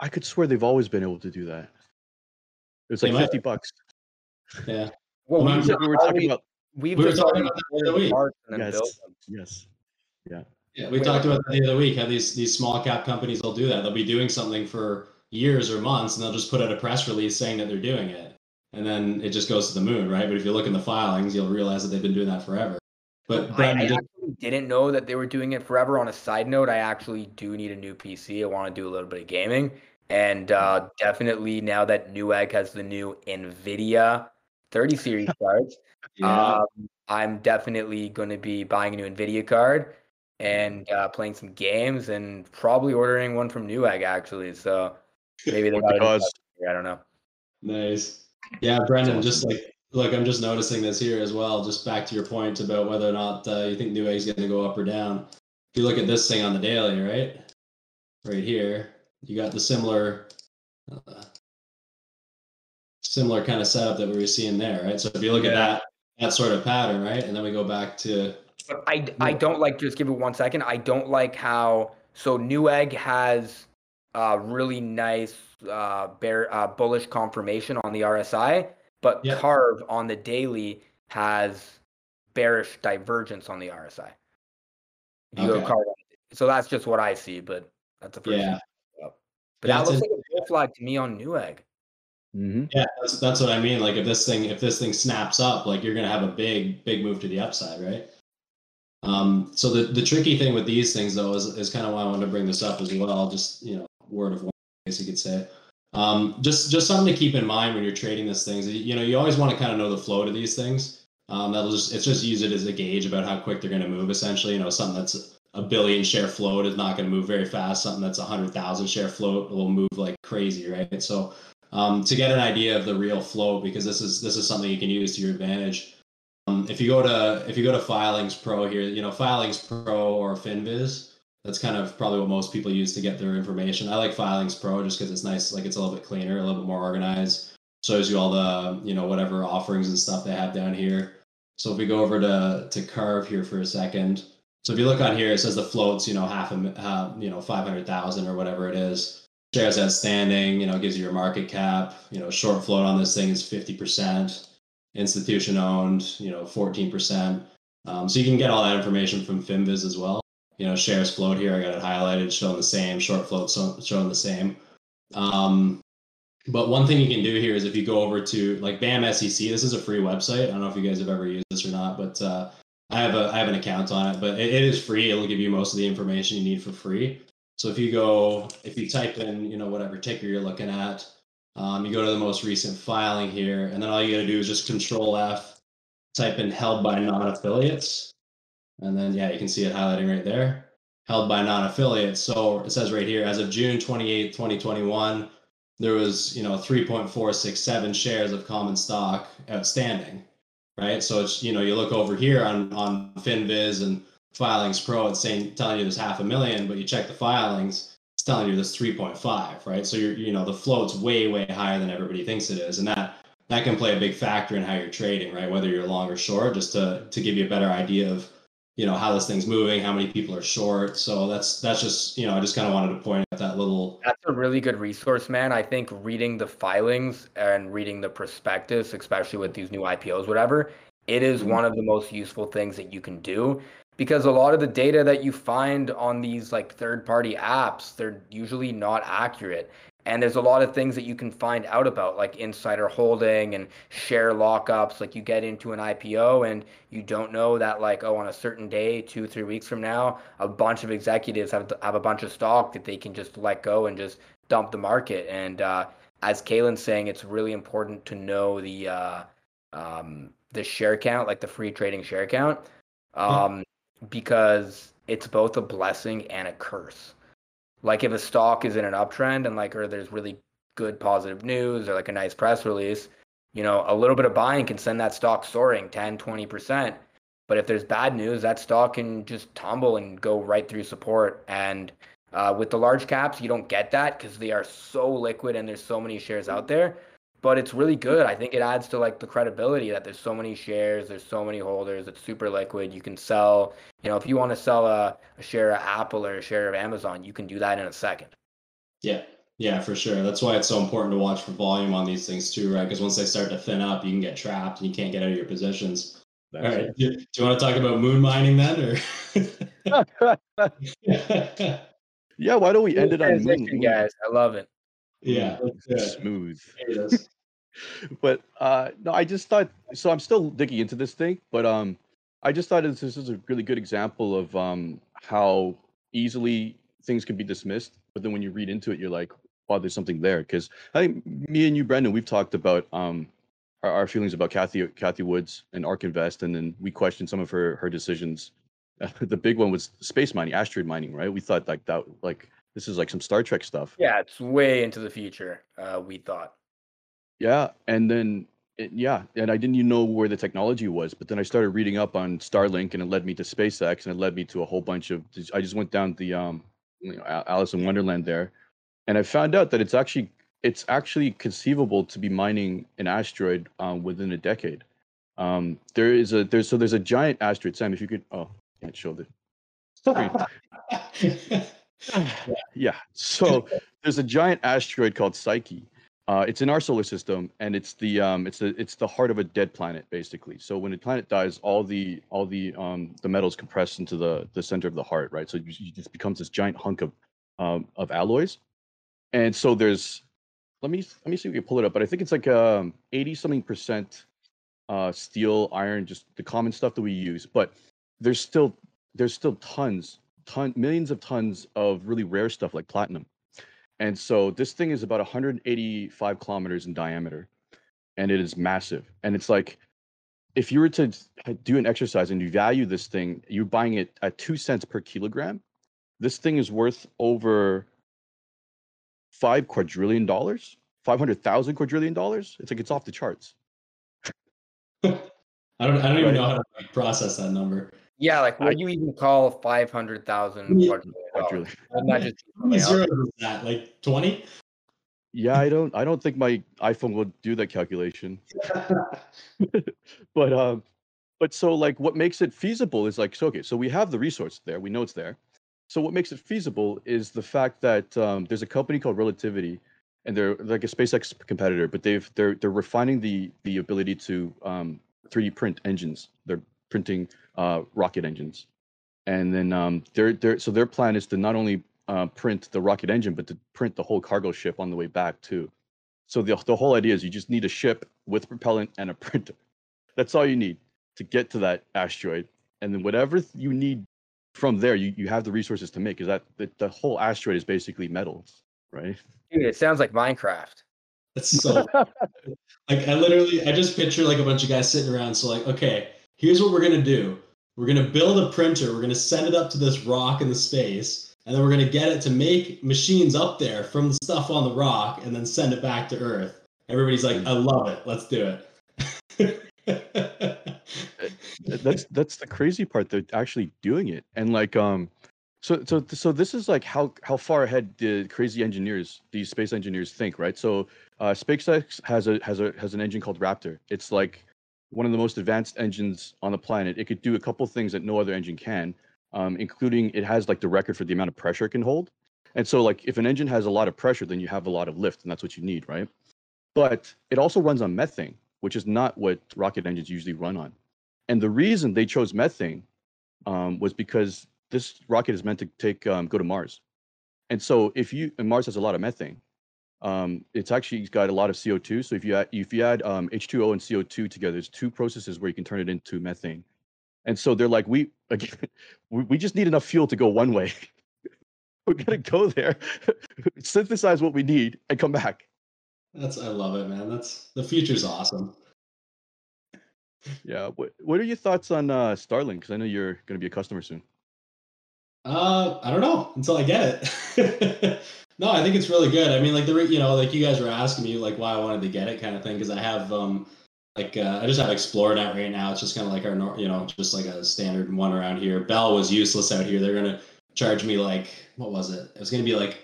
I could swear they've always been able to do that. It was like fifty bucks. yeah, Well, Well, we We were talking always- about we've were just talking about the other week. and then yes, yes. yeah. We Wait, talked about that the other week. How these these small cap companies will do that. They'll be doing something for years or months, and they'll just put out a press release saying that they're doing it, and then it just goes to the moon, right? But if you look in the filings, you'll realize that they've been doing that forever. But I, I actually didn't know that they were doing it forever. On a side note, I actually do need a new PC. I want to do a little bit of gaming, and uh, definitely now that Newegg has the new NVIDIA 30 series cards, yeah, um, I'm definitely going to be buying a new NVIDIA card and uh, playing some games, and probably ordering one from Newegg actually. So maybe they What got it. because I don't know. Nice. Yeah, Brendan, just like look, I'm just noticing this here as well. Just back to your point about whether or not uh, you think Newegg's going to go up or down. If you look at this thing on the daily, right, right here, you got the similar, uh, similar kind of setup that we were seeing there, right? So if you look at that that sort of pattern, right, and then we go back to But I, I don't like just give it one second. I don't like how so Newegg has a really nice uh bear uh bullish confirmation on the RSI, but Yep. Carve on the daily has bearish divergence on the RSI. If you go Okay. Carve, so that's just what I see, but that's the first. yeah, But Yeah, that it's looks like a bull flag to me on Newegg. hmm yeah, that's that's what I mean. Like if this thing if this thing snaps up, like you're going to have a big big move to the upside, right? Um, so the, the tricky thing with these things though is, is kind of why I wanted to bring this up as well. Just you know, word of warning, I guess you could say. Um, just just something to keep in mind when you're trading these things. You know, you always want to kind of know the flow to these things. Um, that'll just it's just use it as a gauge about how quick they're going to move. Essentially, you know, something that's a billion share float is not going to move very fast. Something that's a hundred thousand share float will move like crazy, right? So um, to get an idea of the real flow, because this is this is something you can use to your advantage. Um, if you go to if you go to Filings Pro here, you know Filings Pro or Finviz, that's kind of probably what most people use to get their information. I like Filings Pro just because it's nice, like it's a little bit cleaner, a little bit more organized. Shows you all the you know whatever offerings and stuff they have down here. So if we go over to to Carve here for a second, so if you look on here, it says the floats, you know, half a uh, you know five hundred thousand or whatever it is. Shares outstanding, you know, gives you your market cap. You know, short float on this thing is fifty percent institution owned, you know, 14%. Um, so you can get all that information from Finviz as well. You know, shares float here, I got it highlighted, showing the same, short float so, showing the same. Um, but one thing you can do here is if you go over to like BamSEC, this is a free website. I don't know if you guys have ever used this or not, but uh, I have a I have an account on it, but it, it is free. It'll give you most of the information you need for free. So if you go, if you type in, you know, whatever ticker you're looking at, um, you go to the most recent filing here, and then all you got to do is just Control F, type in held by non-affiliates, and then yeah, you can see it highlighting right there, held by non-affiliates. So it says right here, as of June 28, 2021, there was you know 3.467 shares of common stock outstanding, right? So it's you know you look over here on on FinViz and Filings Pro, it's saying telling you there's half a million, but you check the filings, telling you there's 3.5, right? So you're you know the float's way way higher than everybody thinks it is, and that that can play a big factor in how you're trading, right? Whether you're long or short, just to to give you a better idea of you know how this thing's moving, how many people are short. So that's that's just you know I just kind of wanted to point out that little. That's a really good resource, man. I think reading the filings and reading the prospectus, especially with these new IPOs, whatever, it is mm-hmm. one of the most useful things that you can do because a lot of the data that you find on these like third party apps they're usually not accurate. And there's a lot of things that you can find out about like insider holding and share lockups. Like you get into an ipo and you don't know that like oh on a certain day two three weeks from now a bunch of executives have, have a bunch of stock that they can just let go and just dump the market. And uh, as Kalen's saying it's really important to know the uh, um, the share count like the free trading share count. Um, because it's both a blessing and a curse. Like if a stock is in an uptrend and like or there's really good positive news or like a nice press release you know a little bit of buying can send that stock soaring 10 20% but if there's bad news that stock can just tumble and go right through support. And uh, with the large caps you don't get that because they are so liquid and there's so many shares out there but it's really good. I think it adds to like the credibility that there's so many shares, there's so many holders, it's super liquid. You can sell, you know, if you want to sell a, a share of Apple or a share of Amazon, you can do that in a second. Yeah, yeah, for sure. That's why it's so important to watch for volume on these things too, right? Because once they start to thin up, you can get trapped and you can't get out of your positions. That's All right. Do, do, you want to talk about moon mining then, or? yeah. Why don't we end it on moon? Guys, I love it. Yeah, smooth. but uh, no, I just thought so. I'm still digging into this thing, but um, I just thought this is a really good example of um how easily things can be dismissed, but then when you read into it, you're like, wow, there's something there. Because I think me and you, Brendan, we've talked about um our, our feelings about Kathy Cathie Woods and Ark Invest, and then we questioned some of her her decisions. the big one was space mining, asteroid mining, right? We thought like that, like this is like some Star Trek stuff. Yeah, it's way into the future. Uh, we thought. Yeah, and then it, yeah, and I didn't even know where the technology was, but then I started reading up on Starlink, and it led me to SpaceX, and it led me to a whole bunch of. I just went down the um, you know, Alice in Wonderland there, and I found out that it's actually it's actually conceivable to be mining an asteroid um, within a decade. Um, there is a there's so there's a giant asteroid. Sam, if you could, oh, can't show the screen. yeah. So there's a giant asteroid called Psyche. Uh, it's in our solar system, and it's the um, it's the it's the heart of a dead planet, basically. So when a planet dies, all the all the um, the metals compress into the the center of the heart, right? So it just becomes this giant hunk of um, of alloys. And so there's let me let me see if we can pull it up, but I think it's like um 80 something percent uh, steel, iron, just the common stuff that we use. But there's still there's still tons ton millions of tons of really rare stuff like platinum. And so this thing is about 185 kilometers in diameter and it is massive. And it's like if you were to do an exercise and you value this thing, you're buying it at 2 cents per kilogram. This thing is worth over 5 quadrillion dollars, 500,000 quadrillion dollars. It's like it's off the charts. I don't I don't even know how to process that number. Yeah, like what do you even call five hundred thousand? Not just How many zeros is that? Like twenty? Yeah, I don't. I don't think my iPhone would do that calculation. but um, but so like, what makes it feasible is like, so okay, so we have the resource there. We know it's there. So what makes it feasible is the fact that um, there's a company called Relativity, and they're like a SpaceX competitor, but they've they're they're refining the the ability to um, 3D print engines. They're printing uh, rocket engines, and then um, their their so their plan is to not only uh, print the rocket engine, but to print the whole cargo ship on the way back too. So the the whole idea is you just need a ship with propellant and a printer. That's all you need to get to that asteroid, and then whatever you need from there, you, you have the resources to make. Is that the, the whole asteroid is basically metals, right? Dude, it sounds like Minecraft. That's so like I literally I just picture like a bunch of guys sitting around. So like, okay, here's what we're gonna do. We're gonna build a printer. We're gonna send it up to this rock in the space, and then we're going to get it to make machines up there from the stuff on the rock and then send it back to Earth. Everybody's like, I love it. Let's do it. that's that's the crazy part. They're actually doing it, and like um, so so so this is like how how far ahead the crazy engineers, these space engineers, think, right? So uh, SpaceX has a has a has an engine called Raptor. It's like one of the most advanced engines on the planet. It could do a couple things that no other engine can, um, including it has like the record for the amount of pressure it can hold. And so, like, if an engine has a lot of pressure, then you have a lot of lift, and that's what you need, right? But it also runs on methane, which is not what rocket engines usually run on. And the reason they chose methane um, was because this rocket is meant to take um, go to Mars. And so, if you and Mars has a lot of methane, um, it's actually got a lot of CO2. So if you add, if you add um, H2O and CO2 together, there's two processes where you can turn it into methane. And so they're like, we again, we just need enough fuel to go one way. We're gonna go there, synthesize what we need, and come back. That's I love it, man. That's the future's awesome. Yeah. What What are your thoughts on uh, Starlink? Because I know you're gonna be a customer soon. Uh, I don't know until I get it. No, I think it's really good. I mean, like the you know, like you guys were asking me like why I wanted to get it, kind of thing, because I have um like uh, I just have Xplornet right now. It's just kind of like our you know just like a standard one around here. Bell was useless out here. They're gonna charge me like what was it? It was gonna be like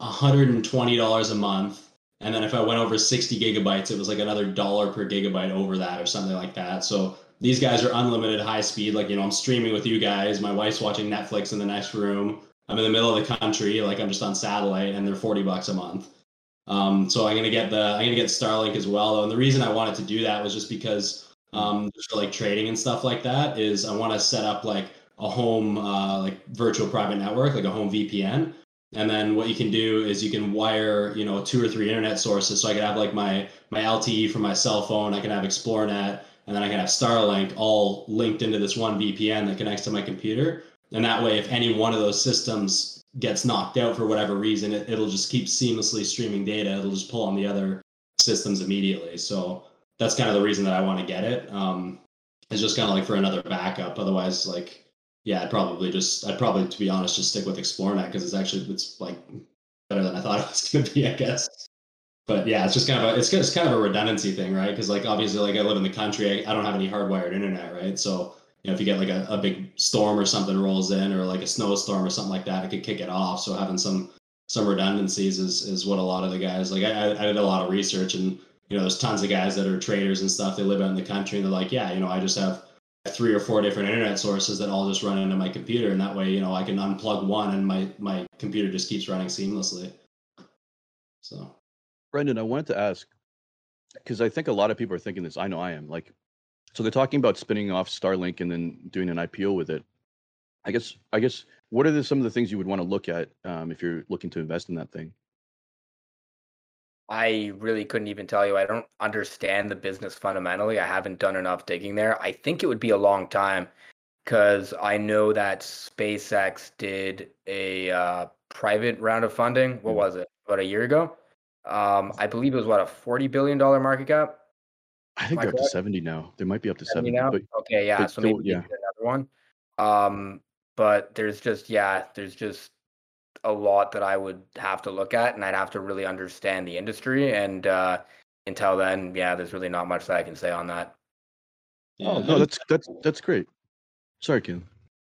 hundred and twenty dollars a month. And then if I went over 60 gigabytes, it was like another dollar per gigabyte over that or something like that. So these guys are unlimited high speed. Like, you know, I'm streaming with you guys. My wife's watching Netflix in the next room. I'm in the middle of the country, like I'm just on satellite, and they're 40 bucks a month. Um, so I'm gonna get the I'm gonna get Starlink as well. Though. And the reason I wanted to do that was just because um, for like trading and stuff like that is I want to set up like a home uh, like virtual private network, like a home VPN. And then what you can do is you can wire, you know, two or three internet sources. So I can have like my my LTE for my cell phone. I can have Xplornet, and then I can have Starlink all linked into this one VPN that connects to my computer. And that way, if any one of those systems gets knocked out for whatever reason, it, it'll just keep seamlessly streaming data. It'll just pull on the other systems immediately. So that's kind of the reason that I want to get it. Um, it's just kind of like for another backup. Otherwise, like, yeah, I'd probably just, I'd probably, to be honest, just stick with Xplornet because it's actually, it's like better than I thought it was going to be, I guess. But yeah, it's just kind of a, it's, it's kind of a redundancy thing, right? Because like obviously, like I live in the country, I, I don't have any hardwired internet, right? So know, if you get like a, a big storm or something rolls in or like a snowstorm or something like that, it could kick it off. So having some some redundancies is is what a lot of the guys like. I, I did a lot of research and you know, there's tons of guys that are traders and stuff. They live out in the country and they're like, yeah, you know, I just have three or four different internet sources that all just run into my computer, and that way, you know, I can unplug one and my my computer just keeps running seamlessly. So, Brendan, I wanted to ask because I think a lot of people are thinking this. I know I am. Like, so they're talking about spinning off Starlink and then doing an IPO with it. I guess I guess what are the, some of the things you would want to look at um, if you're looking to invest in that thing? I really couldn't even tell you. I don't understand the business fundamentally. I haven't done enough digging there. I think it would be a long time because I know that SpaceX did a uh, private round of funding. What mm-hmm. was it? About a year ago. Um, I believe it was what a forty billion dollar market cap. I think they're up to 70 now. They might be up to 70. 70 now? But, okay, yeah. So maybe yeah. another one. Um, but there's just yeah, there's just a lot that I would have to look at and I'd have to really understand the industry. And uh until then, yeah, there's really not much that I can say on that. Oh no, that's that's that's great. Sorry, Ken.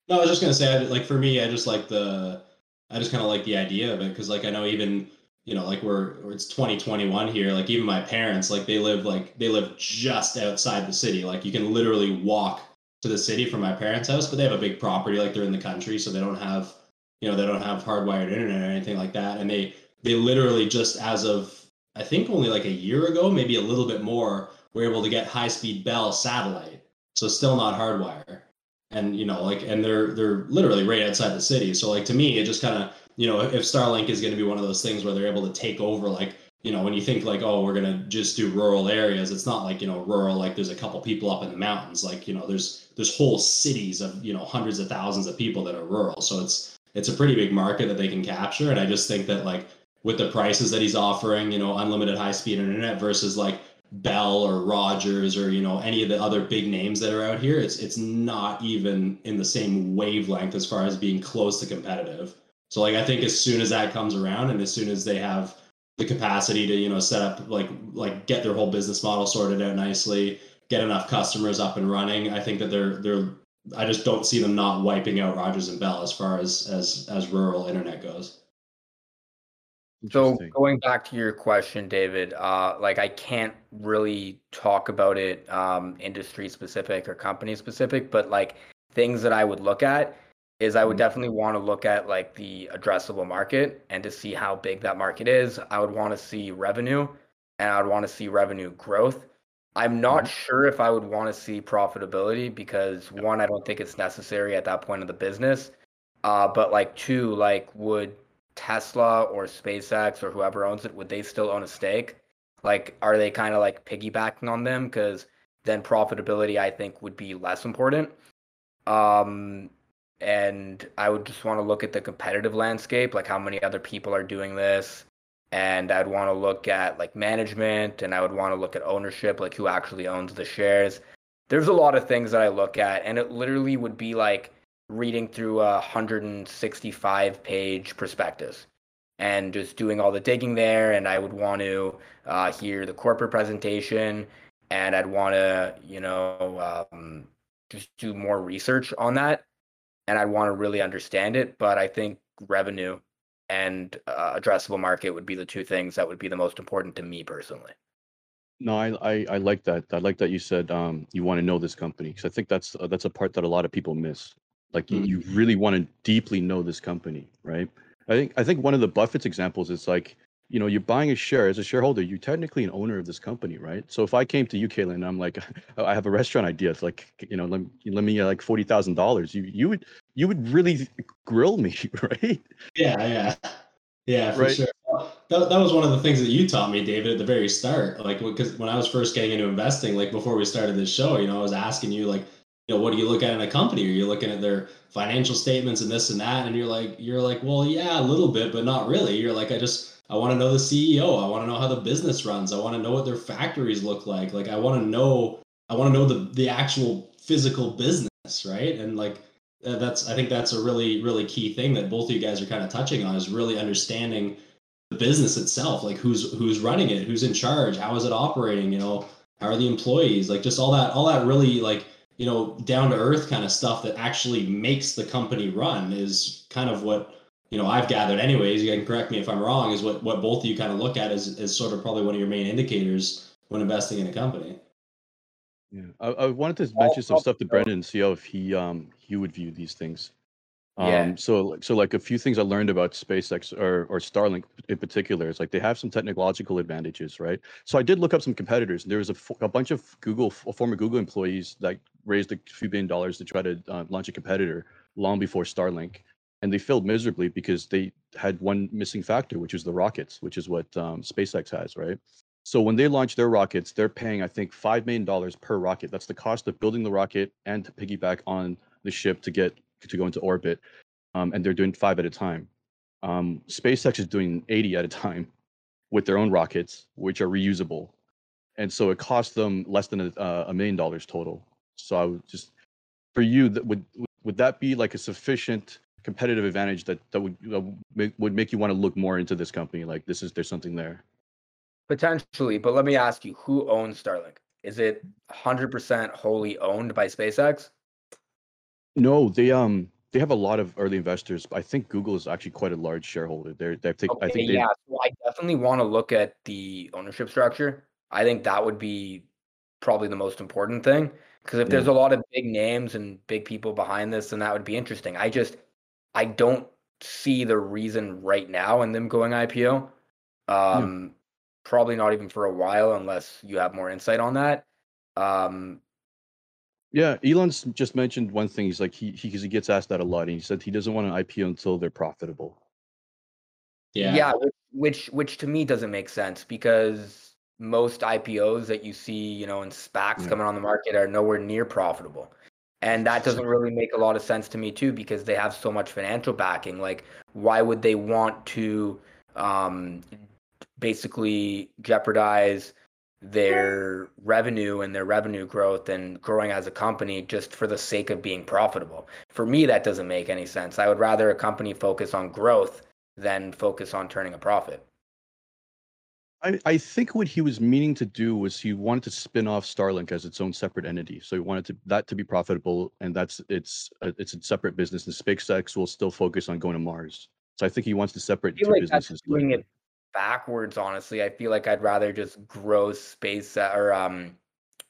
No, I was just gonna say, like for me, I just like the, I just kind of like the idea of it because, like, I know even you know, like we're it's 2021 here. Like even my parents, like they live like they live just outside the city. Like you can literally walk to the city from my parents' house, but they have a big property. Like they're in the country, so they don't have, you know, they don't have hardwired internet or anything like that. And they they literally just as of I think only like a year ago, maybe a little bit more, were able to get high speed Bell satellite. So still not hardwire. And you know, like and they're they're literally right outside the city. So like to me, it just kind of you know, if Starlink is going to be one of those things where they're able to take over, like, you know, when you think like, oh, we're going to just do rural areas, it's not like, you know, rural, like there's a couple people up in the mountains. Like, you know, there's, there's whole cities of, you know, hundreds of thousands of people that are rural. So it's, it's a pretty big market that they can capture. And I just think that like with the prices that he's offering, you know, unlimited high speed internet versus like Bell or Rogers or you know any of the other big names that are out here, it's it's not even in the same wavelength as far as being close to competitive. So like I think as soon as that comes around and as soon as they have the capacity to you know set up like like get their whole business model sorted out nicely, get enough customers up and running, I think that they're they're I just don't see them not wiping out Rogers and Bell as far as as as rural internet goes. So going back to your question, David, uh, like I can't really talk about it um, industry specific or company specific, but like things that I would look at is I would mm-hmm. definitely want to look at like the addressable market and to see how big that market is. I would want to see revenue and I would want to see revenue growth. I'm not mm-hmm. sure if I would want to see profitability because one, I don't think it's necessary at that point of the business. Uh, but like two, like would Tesla or SpaceX or whoever owns it, would they still own a stake? Like, are they kind of like piggybacking on them? Because then profitability, I think, would be less important. Um, and I would just want to look at the competitive landscape, like how many other people are doing this. And I'd want to look at like management and I would want to look at ownership, like who actually owns the shares. There's a lot of things that I look at, and it literally would be like reading through a 165 page prospectus and just doing all the digging there. And I would want to uh, hear the corporate presentation and I'd want to, you know, um, just do more research on that. And I'd want to really understand it. But I think revenue and uh, addressable market would be the two things that would be the most important to me personally. No, I, I, I like that. I like that you said um, you want to know this company because I think that's uh, that's a part that a lot of people miss. Like you, you mm-hmm. really want to deeply know this company, right? I think I think one of the Buffett's examples is like, you know, you're buying a share as a shareholder, you're technically an owner of this company, right? So if I came to you, Kalen, and I'm like, I have a restaurant idea, it's like, you know, let, let me uh, like forty thousand dollars, you you would you would really grill me, right? Yeah, yeah, yeah, for right? sure. That, that was one of the things that you taught me, David, at the very start. Like, because when I was first getting into investing, like before we started this show, you know, I was asking you, like, you know, what do you look at in a company? Are you looking at their financial statements and this and that? And you're like, you're like, well, yeah, a little bit, but not really. You're like, I just, I want to know the CEO. I want to know how the business runs. I want to know what their factories look like. Like, I want to know, I want to know the the actual physical business, right? And like, uh, that's, I think that's a really, really key thing that both of you guys are kind of touching on is really understanding the business itself. Like, who's who's running it, who's in charge, how is it operating? You know, how are the employees? Like, just all that, all that really like you know, down to earth kind of stuff that actually makes the company run is kind of what you know I've gathered. Anyways, you can correct me if I'm wrong. Is what what both of you kind of look at as as sort of probably one of your main indicators when investing in a company. Yeah, I, I wanted to mention some stuff to Brendan and see how if he um he would view these things. Um, yeah. So, so like a few things I learned about SpaceX or or Starlink in particular is like they have some technological advantages, right? So I did look up some competitors. And There was a, a bunch of Google former Google employees that raised a few billion dollars to try to uh, launch a competitor long before Starlink, and they failed miserably because they had one missing factor, which is the rockets, which is what um, SpaceX has, right? So when they launch their rockets, they're paying I think five million dollars per rocket. That's the cost of building the rocket and to piggyback on the ship to get to go into orbit, um, and they're doing five at a time. Um, SpaceX is doing 80 at a time with their own rockets, which are reusable, and so it costs them less than a, uh, a million dollars total. So I would just, for you, that would would that be like a sufficient competitive advantage that that would would make you want to look more into this company? Like this is there's something there. Potentially, but let me ask you, who owns Starlink? Is it 100% wholly owned by SpaceX? No, they um they have a lot of early investors. I think Google is actually quite a large shareholder. They're they take okay, I think they, yeah. So I definitely want to look at the ownership structure. I think that would be probably the most important thing because if yeah. there's a lot of big names and big people behind this, then that would be interesting. I just I don't see the reason right now in them going IPO. Um, yeah. Probably not even for a while, unless you have more insight on that. Um, yeah, Elon's just mentioned one thing. He's like he he because he gets asked that a lot, and he said he doesn't want an IPO until they're profitable. Yeah, yeah, which which to me doesn't make sense because most IPOs that you see, you know, and SPACs yeah. coming on the market are nowhere near profitable. And that doesn't really make a lot of sense to me too because they have so much financial backing. Like, why would they want to um, basically jeopardize their revenue and their revenue growth and growing as a company just for the sake of being profitable. For me, that doesn't make any sense. I would rather a company focus on growth than focus on turning a profit. I, I think what he was meaning to do was he wanted to spin off Starlink as its own separate entity. So he wanted to, that to be profitable, and that's it's a, it's a separate business. And SpaceX will still focus on going to Mars. So I think he wants to separate two like businesses. doing it backwards. Honestly, I feel like I'd rather just grow space uh, or um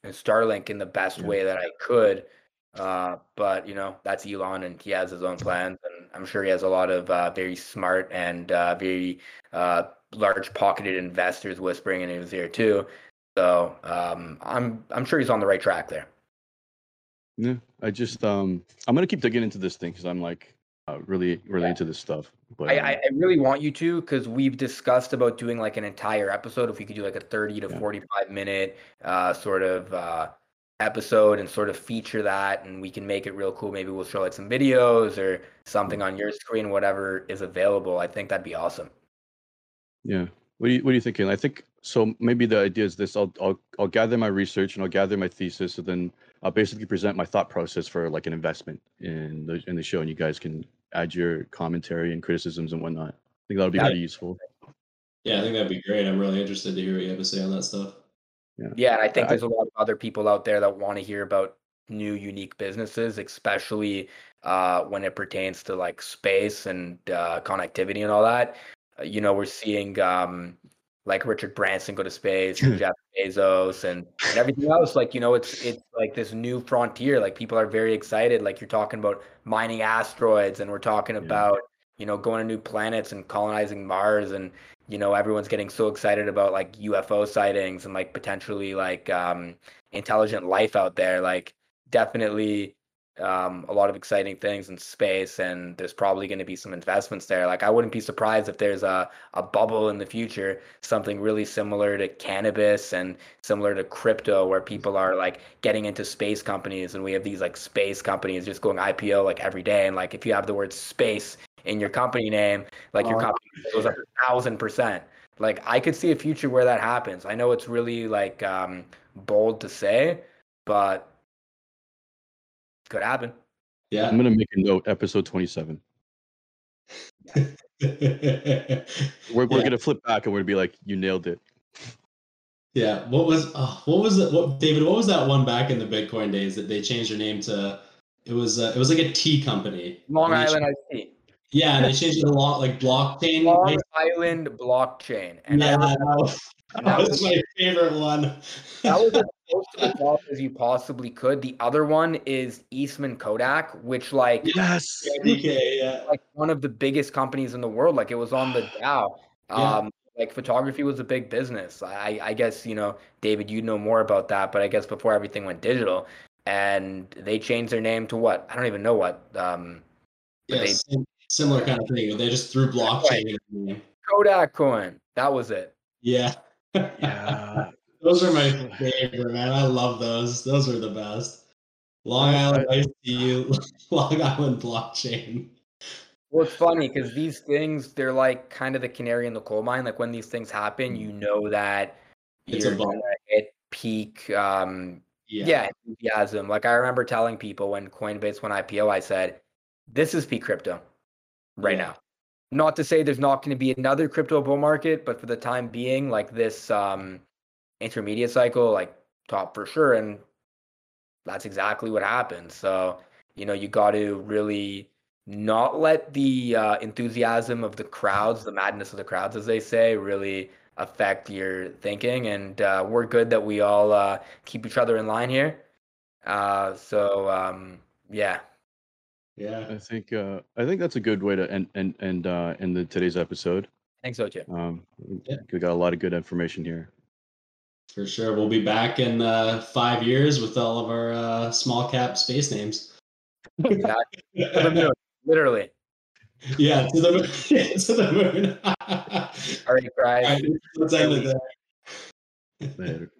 Starlink in the best Yeah. way that I could. Uh, but you know that's Elon, and he has his own plans, and I'm sure he has a lot of uh, very smart and uh, very uh, large pocketed investors whispering in his ear too. So um, I'm I'm sure he's on the right track there. Yeah, I just um I'm gonna keep digging into this thing because I'm like uh, really really Yeah. into this stuff. But I, um, I I really want you to because we've discussed about doing like an entire episode. If we could do like a 30 to Yeah. 45 minute uh, sort of uh, episode and sort of feature that, and we can make it real cool. Maybe we'll show like some videos or something on your screen, whatever is available. I think that'd be awesome. Yeah. What do you What are you thinking? I think so. Maybe the idea is this: I'll I'll I'll gather my research and I'll gather my thesis, and then I'll basically present my thought process for like an investment in the in the show, and you guys can add your commentary and criticisms and whatnot. I think that would be Yeah. very useful. Yeah, I think that'd be great. I'm really interested to hear what you have to say on that stuff. Yeah, and I think I- there's a lot of other people out there that want to hear about new, unique businesses, especially uh, when it pertains to like space and uh, connectivity and all that. Uh, you know, we're seeing um, like Richard Branson go to space, and Jeff Bezos, and, and everything else. Like, you know, it's it's like this new frontier. Like, people are very excited. Like, you're talking about mining asteroids, and we're talking Yeah. about you know going to new planets and colonizing Mars, and you know everyone's getting so excited about like UFO sightings and like potentially like um intelligent life out there like definitely um a lot of exciting things in space and there's probably going to be some investments there like I wouldn't be surprised if there's a a bubble in the future something really similar to cannabis and similar to crypto where people are like getting into space companies and we have these like space companies just going IPO like every day and like if you have the word space in your company name like your Uh, company goes up a thousand percent. Like I could see a future where that happens. I know it's really like um bold to say, but could happen. Yeah. I'm gonna make a note. Episode 27. We're we're Yeah. gonna flip back and we're gonna be like, you nailed it. Yeah. What was oh, what was that? What David? What was that one back in the Bitcoin days that they changed their name to? It was uh, it was like a tea company. Long Island ch- I. Yeah, they changed it a lot like blockchain. Long right? Island blockchain. And yeah, I- that was, that was my favorite one. that was as close to the top as you possibly could. The other one is Eastman Kodak, which like Yes. okay, yeah. like one of the biggest companies in the world. Like it was on the Dow. Yeah. Um, like photography was a big business. I, I guess you know, David, you know more about that. But I guess before everything went digital, and they changed their name to what? I don't even know what. Um, but Yeah, they- sim- similar kind of thing. They just threw blockchain in the name. Kodak coin. That was it. Yeah. Yeah. Those are my favorite, man. I love those. Those are the best. Long I- Island Ice Tea, Long Island blockchain. Well, it's funny because these things, they're like kind of the canary in the coal mine. Like when these things happen, you know that It's a bump. hit peak um, Yeah. yeah. enthusiasm. Like I remember telling people when Coinbase went IPO, I said, "This is peak crypto right Yeah. now." Not to say there's not going to be another crypto bull market, but for the time being, like this um, intermediate cycle, like top for sure, and that's exactly what happened. So you know, you got to really not let the uh, enthusiasm of the crowds, the madness of the crowds, as they say, really affect your thinking. And uh, we're good that we all uh, keep each other in line here. Uh, so um, yeah, Yeah. I think uh, I think that's a good way to end end end uh, end the today's episode. Thanks, think so too. Um, Yeah. we got a lot of good information here. For sure. We'll be back in uh, five years with all of our uh, small cap space names. That- to the moon, literally. yeah, to the moon. to the moon. All right, All guys. right, let's end it there. Later.